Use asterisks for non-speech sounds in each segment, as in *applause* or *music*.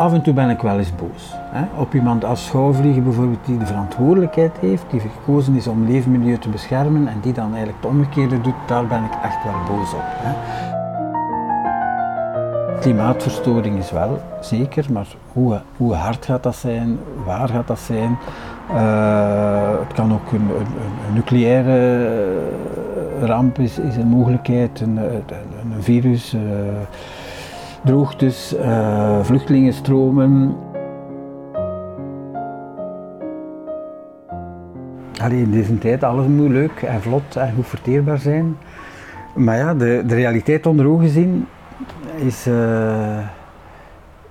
af en toe ben ik wel eens boos. Hè? Op iemand als schouwvliegen bijvoorbeeld die de verantwoordelijkheid heeft, die gekozen is om leefmilieu te beschermen en die dan eigenlijk het omgekeerde doet, daar ben ik echt wel boos op. Hè? Klimaatverstoring is wel zeker, maar hoe, hoe hard gaat dat zijn, waar gaat dat zijn? Uh, het kan ook een, nucleaire ramp is, een mogelijkheid, een, een virus. Uh, droogtes, uh, vluchtelingenstromen. Allee, in deze tijd alles moet leuk en vlot en goed verteerbaar zijn. Maar ja, de, de realiteit onder ogen zien is, uh,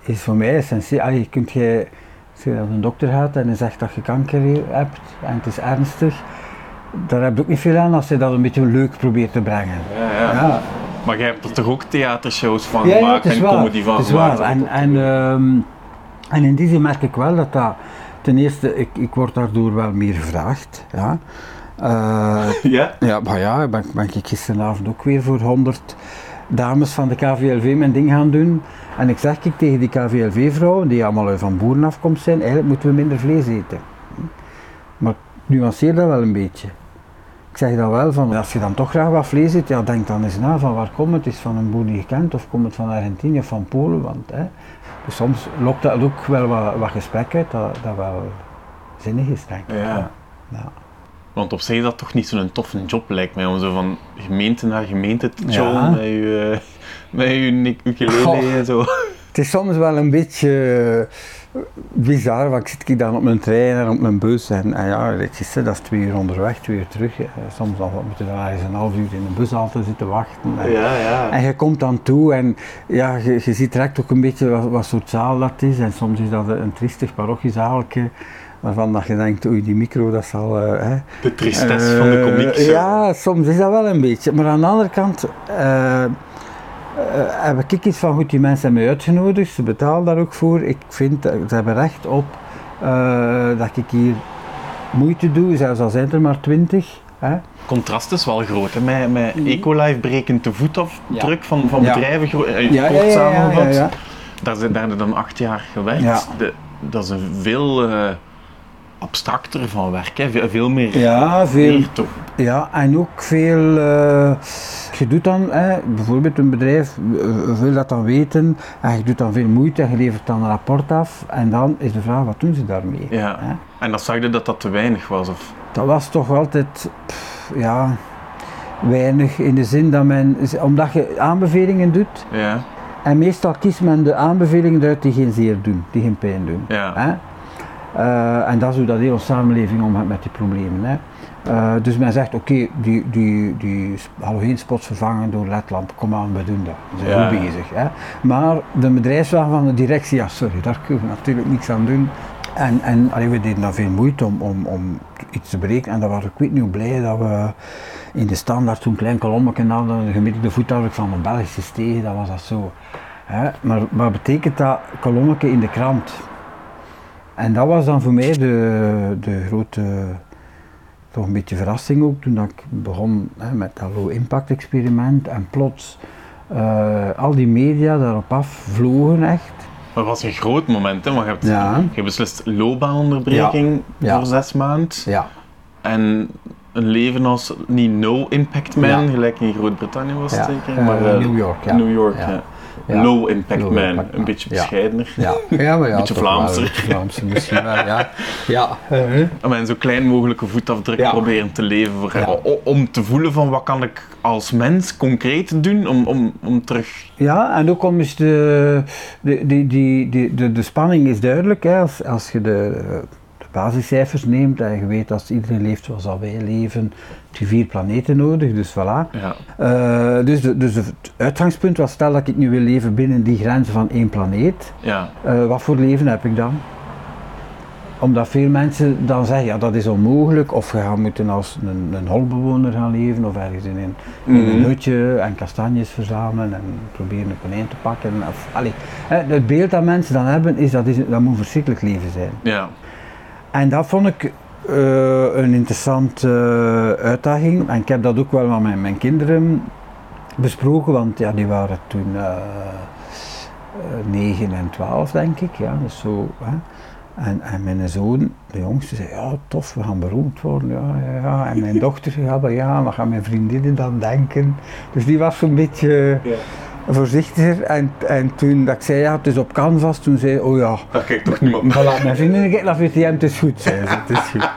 is voor mij essentieel. Allee, kunt je, als je naar een dokter gaat en hij zegt dat je kanker hebt en het is ernstig, daar heb je ook niet veel aan als je dat een beetje leuk probeert te brengen. Ja, ja. ja. Maar jij hebt er toch ook theatershows van ja, gemaakt en comedy van gemaakt? En, en, um, en in die zin merk ik wel dat dat... Ten eerste, ik, ik word daardoor wel meer gevraagd. Ja, uh, *laughs* ja? Ja, maar ja, ben, ben ik gisteravond ook weer voor 100 dames van de KVLV mijn ding gaan doen. En ik zeg ik tegen die KVLV-vrouwen, die allemaal van boeren afkomst zijn, eigenlijk moeten we minder vlees eten. Maar ik nuanceer dat wel een beetje zeg dan wel van, als je dan toch graag wat vlees eet, ja, denk dan eens na van waar komt het? Is het van een boer die je kent of komt het van Argentinië of van Polen? Want, hè, dus soms lokt dat ook wel wat, wat gesprek uit dat, dat wel zinnig is, denk ik. Ja. ja. Want op zich is dat toch niet zo'n toffe job, lijkt mij, om zo van gemeente naar gemeente te chillen met je, uh, met je ukulele en zo. Het is soms wel een beetje bizar, want ik zit dan op mijn trein en op mijn bus en, en ja, dat is twee uur onderweg, twee uur terug. Soms dan moeten we eens een half uur in de bus altijd zitten wachten. En, ja, ja. en je komt dan toe en ja, je, je ziet direct ook een beetje wat, wat soort zaal dat is en soms is dat een triestig parochiezaaltje waarvan dat je denkt, oei, die micro, dat zal... Uh, hè. De tristesse van de komiek. Ja, soms is dat wel een beetje. Maar aan de andere kant... Uh, heb ik iets van goed, die mensen hebben mij uitgenodigd, ze betalen daar ook voor. Ik vind, ze hebben recht op uh, dat ik hier moeite doe, zelfs al zijn er maar twintig. Het contrast is wel groot, hè? met, met mm. Ecolife brekend de voetafdruk ja. van, van bedrijven, uh, ja, kort samengevat. Daar zijn daar dan acht jaar gewerkt. De, dat is een veel abstracter van werk, hè? veel meer. Ja, veel. toch? Ja, en ook veel. Uh, je doet dan, hè, bijvoorbeeld een bedrijf wil dat dan weten, en je doet dan veel moeite en je levert dan een rapport af, en dan is de vraag, wat doen ze daarmee? Ja. Hè? En dan zag je dat dat te weinig was? Of? Dat was toch altijd, pff, ja, weinig in de zin dat men, omdat je aanbevelingen doet. Ja. En meestal kiest men de aanbevelingen uit die geen zeer doen, die geen pijn doen. Ja. Uh, en dat is hoe dat hele samenleving omgaat met die problemen. Hè. Uh, dus men zegt, oké, okay, die, die, die halogeen-spots vervangen door ledlampen, kom aan, we doen dat. We zijn ja. goed bezig. Hè. Maar de bedrijfswagen van de directie, ja sorry, daar kunnen we natuurlijk niks aan doen. En, en allee, we deden daar veel moeite om, om, om iets te berekenen. En daar was ik weet niet hoe blij dat we in de standaard zo'n klein kolommetje hadden, een gemiddelde voetafdruk van een Belgische stegen, dat was dat zo. Hè. Maar wat betekent dat kolommetje in de krant? En dat was dan voor mij de, de grote, toch een beetje verrassing ook, toen ik begon hè, met dat low impact experiment en plots uh, al die media daarop af vlogen echt. Dat was een groot moment, hè? want je hebt, ja. je beslist loopbaanonderbreking ja. voor zes maanden. Ja. En een leven als niet no impact man, gelijk in Groot-Brittannië was het zeker, maar uh, New York. Ja. New York, ja. Low Impact Man. een beetje bescheidener. Ja, *laughs* ja maar ja. beetje Vlaamser. Vlaamser misschien wel, ja. *laughs* ja. Om een zo klein mogelijke voetafdruk proberen te leven voor Om te voelen van wat kan ik als mens concreet doen om, om, om terug... Ja, en ook om eens de, de, die, die, de, de spanning is duidelijk. Hè, als, als je de basiscijfers neemt en je weet als iedereen leeft zoals wij leven, heb je vier planeten nodig, dus voilà. Ja. Uh, dus, de, dus het uitgangspunt was, stel dat ik nu wil leven binnen die grenzen van één planeet, ja. Uh, wat voor leven heb ik dan? Omdat veel mensen dan zeggen, ja dat is onmogelijk, of je gaat moeten als een, een holbewoner gaan leven, of ergens in een, mm -hmm. in een mhm. hutje en kastanjes verzamelen en proberen een konijn te pakken. Of, allez, het beeld dat mensen dan hebben, is dat, is, dat moet een verschrikkelijk leven zijn. Ja. En dat vond ik uh, een interessante uh, uitdaging. En ik heb dat ook wel met mijn, mijn kinderen besproken, want ja, die waren toen uh, 9 en 12 denk ik. Ja, dus zo, hè. En, en mijn zoon, de jongste, zei ja tof, we gaan beroemd worden. Ja, ja, ja. En mijn *laughs* dochter zei ja, maar ja, wat gaan mijn vriendinnen dan denken? Dus die was zo'n beetje ja. Voorzichtiger. En, en toen dat ik zei ja, het is op canvas, toen zei oh ja. Dat kijkt toch niemand naar. Voilà, mijn vriendinnen kijken naar VTM, het is goed, zei ze, het is goed.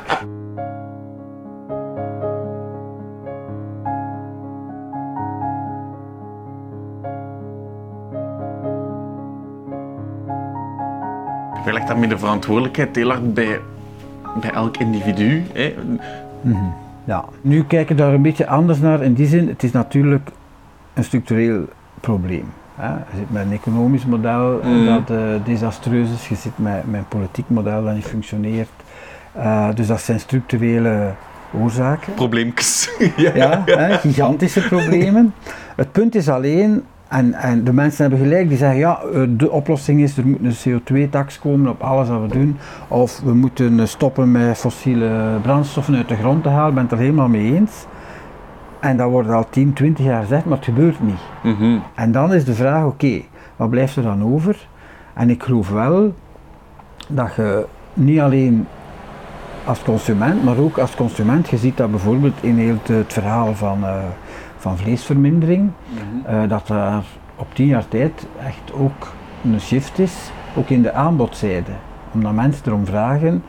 Je legt daarmee de verantwoordelijkheid heel hard bij, bij elk individu. Hè. Mm -hmm. Ja, nu kijken we daar een beetje anders naar. In die zin, het is natuurlijk een structureel probleem. Hè. Je zit met een economisch model mm. dat uh, desastreus is, je zit met, met een politiek model dat niet functioneert. Uh, dus dat zijn structurele oorzaken. Probleempjes. *laughs* ja, ja hè, gigantische problemen. Het punt is alleen, en, en, de mensen hebben gelijk, die zeggen ja, de oplossing is er moet een CO2-tax komen op alles wat we doen. Of we moeten stoppen met fossiele brandstoffen uit de grond te halen. Ik ben het er helemaal mee eens. En dat wordt al 10, 20 jaar gezegd, maar het gebeurt niet. Mm -hmm. En dan is de vraag, oké, okay, wat blijft er dan over? En ik geloof wel dat je niet alleen als consument, maar ook als consument, je ziet dat bijvoorbeeld in heel het verhaal van... Uh, van vleesvermindering, mm -hmm. uh, dat er op tien jaar tijd echt ook een shift is, ook in de aanbodzijde. Omdat mensen erom vragen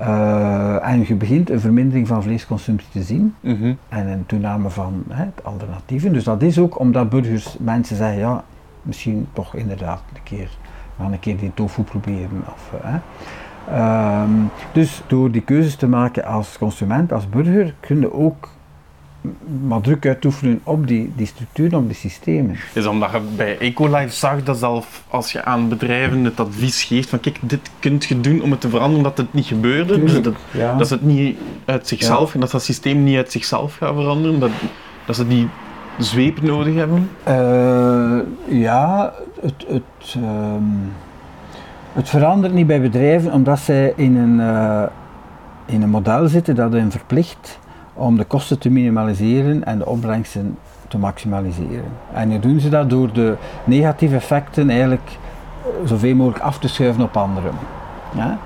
uh, en je begint een vermindering van vleesconsumptie te zien -hmm. en een toename van hè, alternatieven. Dus dat is ook omdat burgers, mensen zeggen ja, misschien toch inderdaad een keer, we gaan een keer die tofu proberen. Of, hè. Um, dus door die keuzes te maken als consument, als burger, kun je ook maar druk uitoefenen op die, die structuren, op die systemen. Is omdat je bij Ecolife zag dat zelf als je aan bedrijven het advies geeft van kijk, dit kunt je doen om het te veranderen, dat het niet gebeurde. Dus dat, ja. dat ze het niet uit zichzelf, ja. dat dat systeem niet uit zichzelf gaat veranderen, dat, dat ze die zweep nodig hebben? Uh, ja, het, het, um, het verandert niet bij bedrijven omdat zij in een, uh, in een model zitten dat hen verplicht om de kosten te minimaliseren en de opbrengsten te maximaliseren. En nu doen ze dat door de negatieve effecten eigenlijk zoveel mogelijk af te schuiven op anderen. Ja?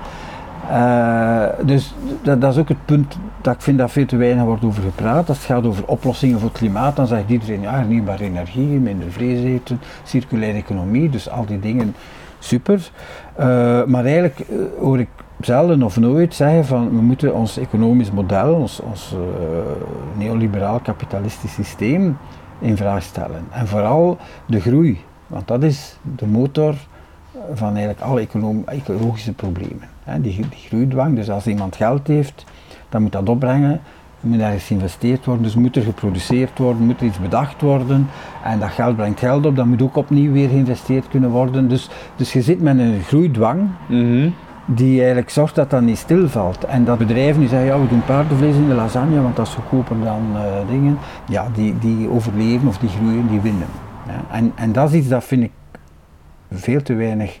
Uh, dus dat, dat, is ook het punt dat ik vind dat veel te weinig wordt over gepraat. Als het gaat over oplossingen voor het klimaat, dan zegt iedereen ja, hernieuwbare energie, minder vlees eten, circulaire economie, dus al die dingen super. Uh, maar eigenlijk uh, hoor ik zelden of nooit zeggen van we moeten ons economisch model, ons, ons uh, neoliberaal kapitalistisch systeem in vraag stellen. En vooral de groei, want dat is de motor van eigenlijk alle ecologische problemen. Die, die groeidwang, dus als iemand geld heeft, dan moet dat opbrengen, er moet ergens geïnvesteerd worden, dus moet er geproduceerd worden, moet er iets bedacht worden en dat geld brengt geld op, dat moet ook opnieuw weer geïnvesteerd kunnen worden. Dus, dus je zit met een groeidwang mm -hmm die eigenlijk zorgt dat dat niet stilvalt. En dat bedrijven die zeggen, ja we doen paardenvlees in de lasagne, want dat is goedkoper dan uh, dingen, ja die, die overleven of die groeien, die winnen. Ja. En, en dat is iets dat vind ik veel te weinig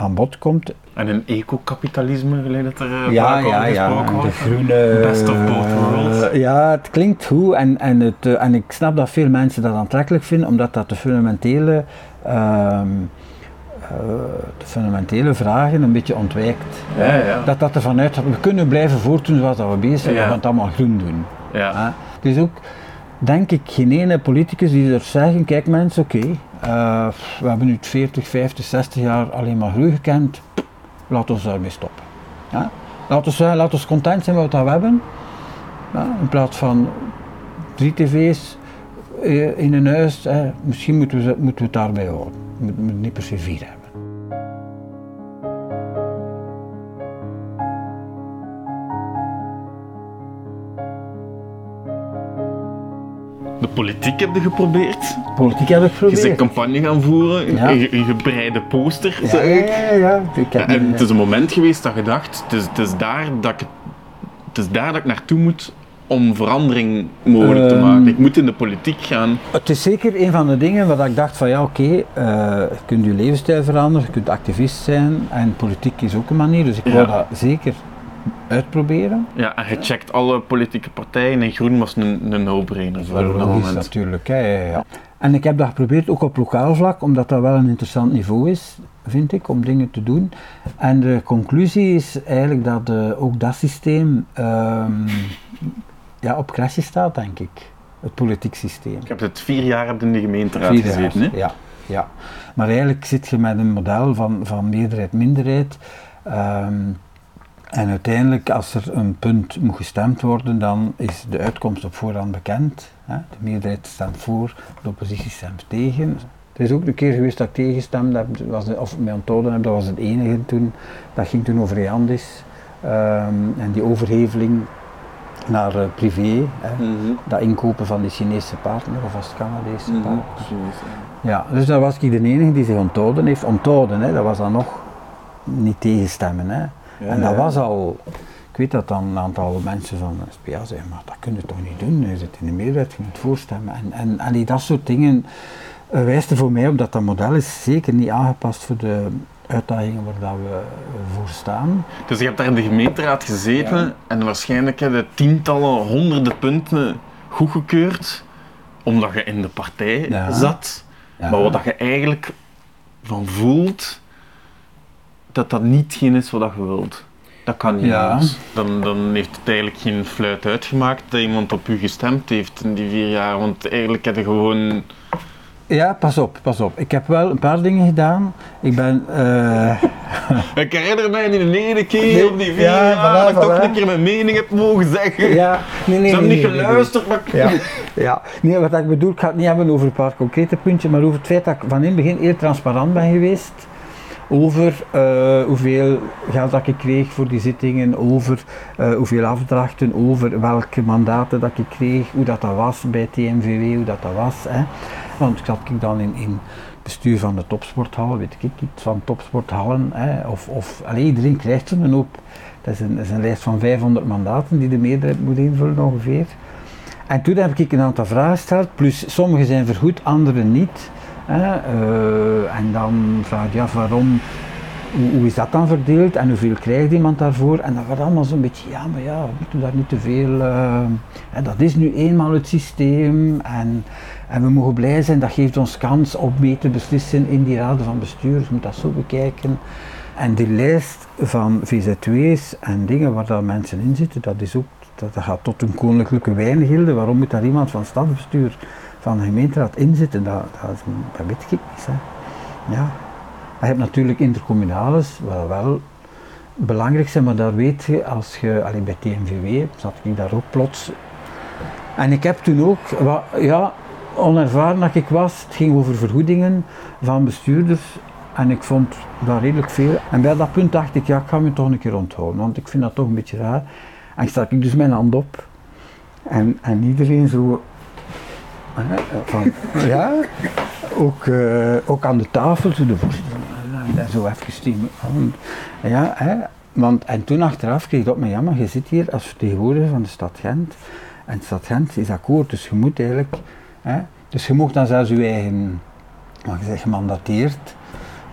aan bod komt. En een ecokapitalisme, gelijk dat er uh, ja, vaak ja, ja, gesproken de groene... Best of both worlds. Uh, ja, het klinkt goed en, en, het, uh, en ik snap dat veel mensen dat aantrekkelijk vinden, omdat dat de fundamentele uh, de fundamentele vragen een beetje ontwijkt. Ja, ja. Dat dat ervan uit we kunnen blijven voortdoen zoals dat we bezig zijn, we gaan het allemaal groen doen. Ja. Het is ook, denk ik, geen ene politicus die er zeggen, kijk mensen, oké, uh, we hebben nu 40, 50, 60 jaar alleen maar groei gekend, laten we daarmee stoppen. Ja? Laten we laat ons content zijn met wat we hebben, in plaats van drie tv's uh, in een huis, misschien moeten we, moeten we het daarbij houden. We moeten niet per se vier hebben. De politiek heb je geprobeerd. Politiek heb ik geprobeerd. Je bent campagne gaan voeren, Ja. een, een gebreide poster, Ja, zeg ja, ik. ja, ja. Ik heb En het is een moment geweest dat je dacht, het is, het is, daar, dat ik, het is daar dat ik naartoe moet om verandering mogelijk te Ehm. maken. Ik moet in de politiek gaan. Het is zeker een van de dingen waar ik dacht van ja oké, eh, je kunt je levensstijl veranderen, je kunt activist zijn en politiek is ook een manier, dus ik Ja. wou dat zeker uitproberen. Ja, en je checkt alle politieke partijen en groen was een, een no-brainer voor dat moment. natuurlijk. Hè, ja. En ik heb dat geprobeerd ook op lokaal vlak, omdat dat wel een interessant niveau is, vind ik, om dingen te doen. En de conclusie is eigenlijk dat uh, ook dat systeem um, ja, op crasje staat, denk ik. Het politiek systeem. Ik heb het vier jaar in de gemeenteraad vier gezeten, hè? Ja, ja. Maar eigenlijk zit je met een model van, van meerderheid-minderheid. Um, en uiteindelijk, als er een punt moet gestemd worden, dan is de uitkomst op voorhand bekend. Hè. De meerderheid stemt voor, de oppositie stemt tegen. Er is ook een keer geweest dat ik tegengestemd heb, was, of mij onthouden heb, dat was het enige toen. Dat ging toen over Jandis. Um, en die overheveling naar uh, privé, hè. Mm -hmm. dat inkopen van die Chinese partner of als Canadese mm -hmm. partner. Ja, dus daar was ik de enige die zich onthouden heeft. Onthouden, hè, dat was dan nog niet tegenstemmen. Hè en dat was al, ik weet dat dan een aantal mensen van de SPA zeggen, maar dat kun je toch niet doen, je zit in de meerderheid, je moet voorstemmen. En, en, en die, dat soort dingen uh, wijst er voor mij op dat dat model is zeker niet aangepast voor de uitdagingen waar dat we voor staan. Dus je hebt daar in de gemeenteraad gezeten en waarschijnlijk heb je tientallen, honderden punten goedgekeurd, omdat je in de partij zat. Maar wat je eigenlijk van voelt, dat dat niet geen is wat je wilt. Dat kan niet ja. Dan, dan heeft het eigenlijk geen fluit uitgemaakt dat iemand op u gestemd heeft in die vier jaar. Want eigenlijk heb je gewoon... Ja, pas op, pas op. Ik heb wel een paar dingen gedaan. Ik ben... Uh... *laughs* ik herinner mij in de ene keer op die vier ja, jaar dat ik toch een keer mijn mening heb mogen zeggen. Ja, nee, nee, Ze hebben niet geluisterd, maar... Ja, ja. Nee, wat ik bedoel, ik ga het niet hebben over een paar concrete puntjes, maar over het feit dat ik van in het begin heel transparant ben geweest over uh, hoeveel geld dat ik kreeg voor die zittingen, over uh, hoeveel afdrachten, over welke mandaten dat ik kreeg, hoe dat, dat was bij TMVW, hoe dat, dat was. Hè. Want zat ik dan in, in bestuur van de topsporthallen, weet ik iets van topsporthallen. Hè, of, of allez, iedereen krijgt zo'n hoop. Dat is, een, dat is een lijst van 500 mandaten die de meerderheid moet invullen ongeveer. En toen heb ik een aantal vragen gesteld, plus sommige zijn vergoed, andere niet. Uh, en dan vraag je waarom, hoe, is dat dan verdeeld en hoeveel krijgt iemand daarvoor? En dat wordt allemaal zo'n beetje, ja, maar ja, we moeten daar niet te veel. Uh, dat is nu eenmaal het systeem en, we mogen blij zijn, dat geeft ons kans om mee te beslissen in die raden van bestuur. Je moet dat zo bekijken. En die lijst van VZW's en dingen waar daar mensen in zitten, dat, is ook, dat gaat tot een koninklijke wijngilde. Waarom moet daar iemand van stadsbestuur van de gemeenteraad inzitten, dat, dat, dat weet ik niet. Hè. Ja. Je hebt natuurlijk intercommunales, wat wel belangrijk zijn, maar daar weet je, als je, alleen bij TNVW zat ik daar ook plots. En ik heb toen ook, wat, ja, onervaren dat ik was, het ging over vergoedingen van bestuurders en ik vond daar redelijk veel. En bij dat punt dacht ik, ja, ik ga me toch een keer onthouden, want ik vind dat toch een beetje raar. En stak ik dus mijn hand op en, en iedereen zo ja, ook, uh, ook aan de tafel, zo de voorzitter, daar zo even Ja, hè, want, en toen achteraf kreeg ik op mijn jammer, je zit hier als vertegenwoordiger van de stad Gent. En de stad Gent is akkoord, dus je moet eigenlijk, hè, dus je mocht dan zelfs je eigen, mag je zeggen, gemandateerd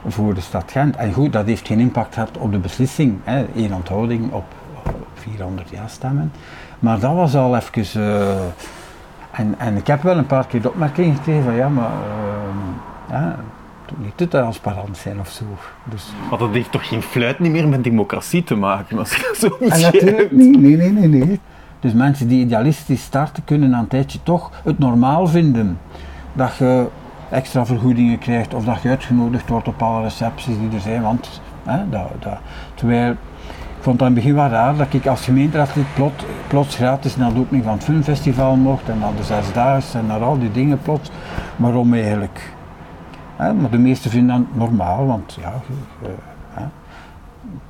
voor de stad Gent. En goed, dat heeft geen impact gehad op de beslissing, hè, één onthouding op, 400 ja stemmen. Maar dat was al even... Uh, en, en ik heb wel een paar keer de opmerking gekregen van ja, maar uh, ja, niet te transparant zijn of zo. Dus. Maar dat heeft toch geen fluit niet meer met democratie te maken als je zo En natuurlijk niet, nee, nee, nee, nee. Dus mensen die idealistisch starten kunnen na een tijdje toch het normaal vinden dat je extra vergoedingen krijgt of dat je uitgenodigd wordt op alle recepties die er zijn. Want hè, dat, dat, terwijl vond dat in het begin wel raar dat ik als gemeenteraadslid plot, plots gratis naar de opening van het filmfestival mocht en naar de zesdaagse en naar al die dingen plots. Waarom eigenlijk? maar de meesten vinden dat normaal, want ja, uh,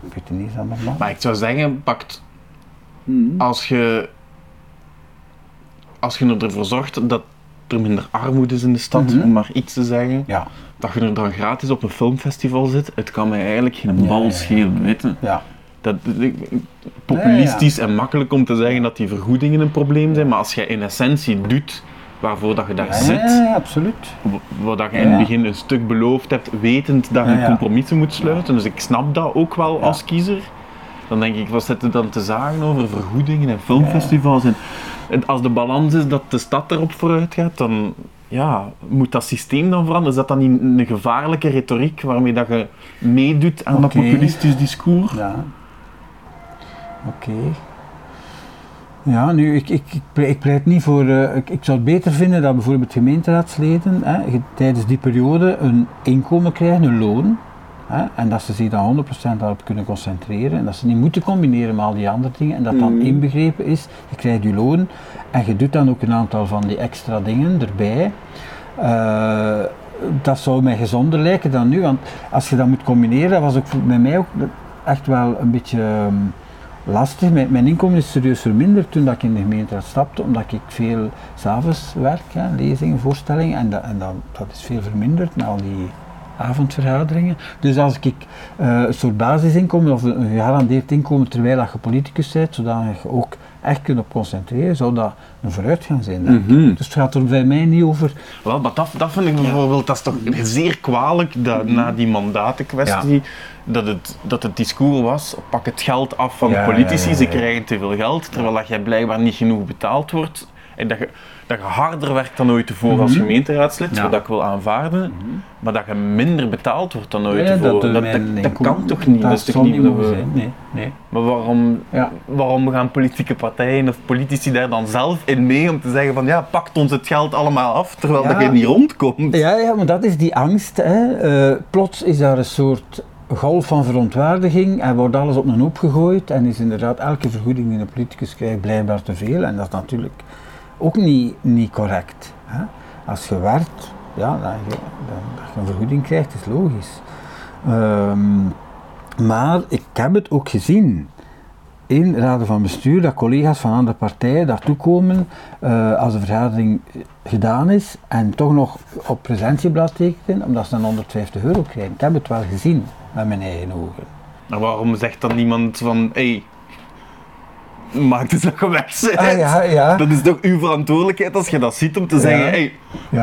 ik weet niet, is dat normaal? Maar ik zou zeggen, pakt hmm. als je als je ervoor zorgt dat er minder armoede is in de stad, mhm. om maar iets te zeggen, ja. dat je er dan gratis op een filmfestival zit, het kan mij eigenlijk geen bal schelen, weet je? Ja dat, populistisch en makkelijk om te zeggen dat die vergoedingen een probleem zijn, maar als je in essentie doet waarvoor dat je daar zit, ja, absoluut. waar dat je in het begin een stuk beloofd hebt, wetend dat je compromissen moet sluiten, dus ik snap dat ook wel als kiezer. dan denk ik, wat zitten dan te zagen over vergoedingen en filmfestivals? En, en, als de balans is dat de stad erop vooruit gaat, dan ja, moet dat systeem dan veranderen? Is dat dan niet een gevaarlijke retoriek waarmee dat je meedoet aan dat populistisch discours? Ja. Oké. Ja, nu, ik, ik, ik, pleit niet voor. Uh, ik, ik zou het beter vinden dat bijvoorbeeld gemeenteraadsleden hè, tijdens die periode een inkomen krijgen, een loon. Hè, en dat ze zich dan 100% daarop kunnen concentreren. En dat ze niet moeten combineren met al die andere dingen. En dat dan mm. inbegrepen is, je krijgt je loon en je doet dan ook een aantal van die extra dingen erbij. Uh, dat zou mij gezonder lijken dan nu. Want als je dat moet combineren, dat was ook bij mij ook echt wel een beetje. Um, lastig. Mijn, mijn, inkomen is serieus verminderd toen dat ik in de gemeenteraad stapte, omdat ik veel s'avonds werk, hè, lezingen, voorstellingen, en, dat, is veel verminderd met al die avondvergaderingen. Dus als ik uh, een soort basisinkomen of een gegarandeerd inkomen terwijl je politicus bent, zodat je ook echt kunt op concentreren, zou dat een vooruitgang zijn. Mm -hmm. Dus het gaat er bij mij niet over. Wel, maar dat, dat vind ik bijvoorbeeld, dat is toch zeer kwalijk dat na die mandatenkwestie. Dat het, dat het discours was, pak het geld af van de politici, ze krijgen te veel geld, terwijl dat jij blijkbaar niet genoeg betaald wordt. En dat je, dat je harder werkt dan ooit tevoren als mhm. gemeenteraadslid, ja. wat ik wil aanvaarden, mhm. maar dat je minder betaald wordt dan ooit tevoren. Dat, dat, dat, kan toch niet? Dat, is toch niet we... Nee, nee. Maar waarom, waarom gaan politieke partijen of politici daar dan zelf in mee om te zeggen van ja, pakt ons het geld allemaal af, terwijl dat je niet rondkomt? Ja, ja, maar dat is die angst. Hè. Uh, plots is daar een soort golf van verontwaardiging en wordt alles op een hoop gegooid en is inderdaad elke vergoeding die een politicus krijgt blijkbaar te veel en dat is natuurlijk ook niet, niet correct. Hè? Als je werkt, ja, dat je, je een vergoeding krijgt, is logisch. Um, maar ik heb het ook gezien in raden van bestuur dat collega's van andere partijen daartoe komen uh, als de vergadering gedaan is en toch nog op presentieblad tekenen omdat ze dan 150 euro krijgen. Ik heb het wel gezien met mijn eigen ogen. Maar waarom zegt dan niemand van, hey, maakt het dat je weg bent. Ah, ja, ja. Dat is toch uw verantwoordelijkheid als je dat ziet om te zeggen: hey,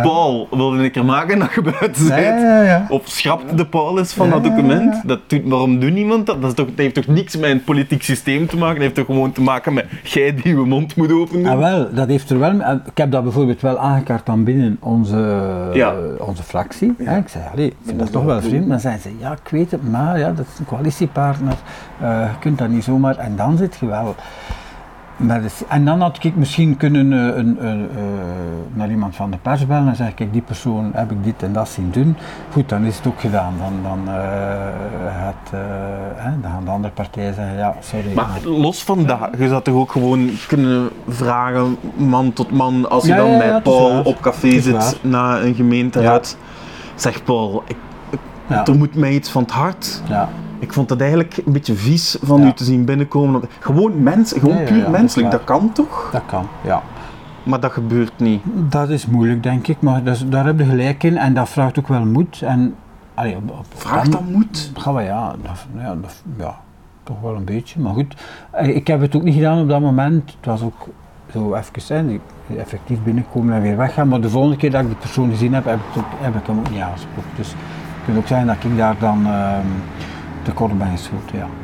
Paul, wilde ik er maken dat je buiten bent? Of schrapte de Paul eens van dat document? Dat doet, waarom doet niemand dat? Dat, is toch, dat heeft toch niks met een politiek systeem te maken? Dat heeft toch gewoon te maken met jij die je mond moet openen? Ah, wel, dat heeft er wel. Ik heb dat bijvoorbeeld wel aangekaart dan binnen onze, onze fractie. Ik zei: Allee, ik vind dat toch wel vreemd. Dan zeiden ze: Ja, ik weet het, maar ja, dat is een coalitiepartner. Uh, je kunt dat niet zomaar. En dan zit je wel. Maar en dan had ik misschien kunnen uh, een, uh, naar iemand van de pers bellen en zeggen, kijk die persoon heb ik dit en dat zien doen. Goed, dan is het ook gedaan. Dan, dan, het, dan gaan de andere partijen zeggen, ja, sorry. Maar, los van dat, je zou toch ook gewoon kunnen vragen, man tot man, als je dan bij Paul op café zit na een gemeenteraad. Zeg Paul, ik, er moet mij iets van het hart. Ik vond het eigenlijk een beetje vies van u te zien binnenkomen. Gewoon mens, gewoon puur menselijk, dat, kan toch? Dat kan, ja. Maar dat gebeurt niet. Dat is moeilijk, denk ik, maar dat daar heb je gelijk in en dat vraagt ook wel moed. En, allee, op, vraagt dat moed? Gaan we, ja, dat, ja, dat, ja, toch wel een beetje. Maar goed, eh, ik heb het ook niet gedaan op dat moment. Het was ook zo even zijn, effectief binnenkomen en weer weggaan. Maar de volgende keer dat ik die persoon gezien heb, heb ik, heb ik hem ook niet aangesproken. Dus het kan ook zijn dat ik daar dan. Uh, tekort ben geschoten, ja.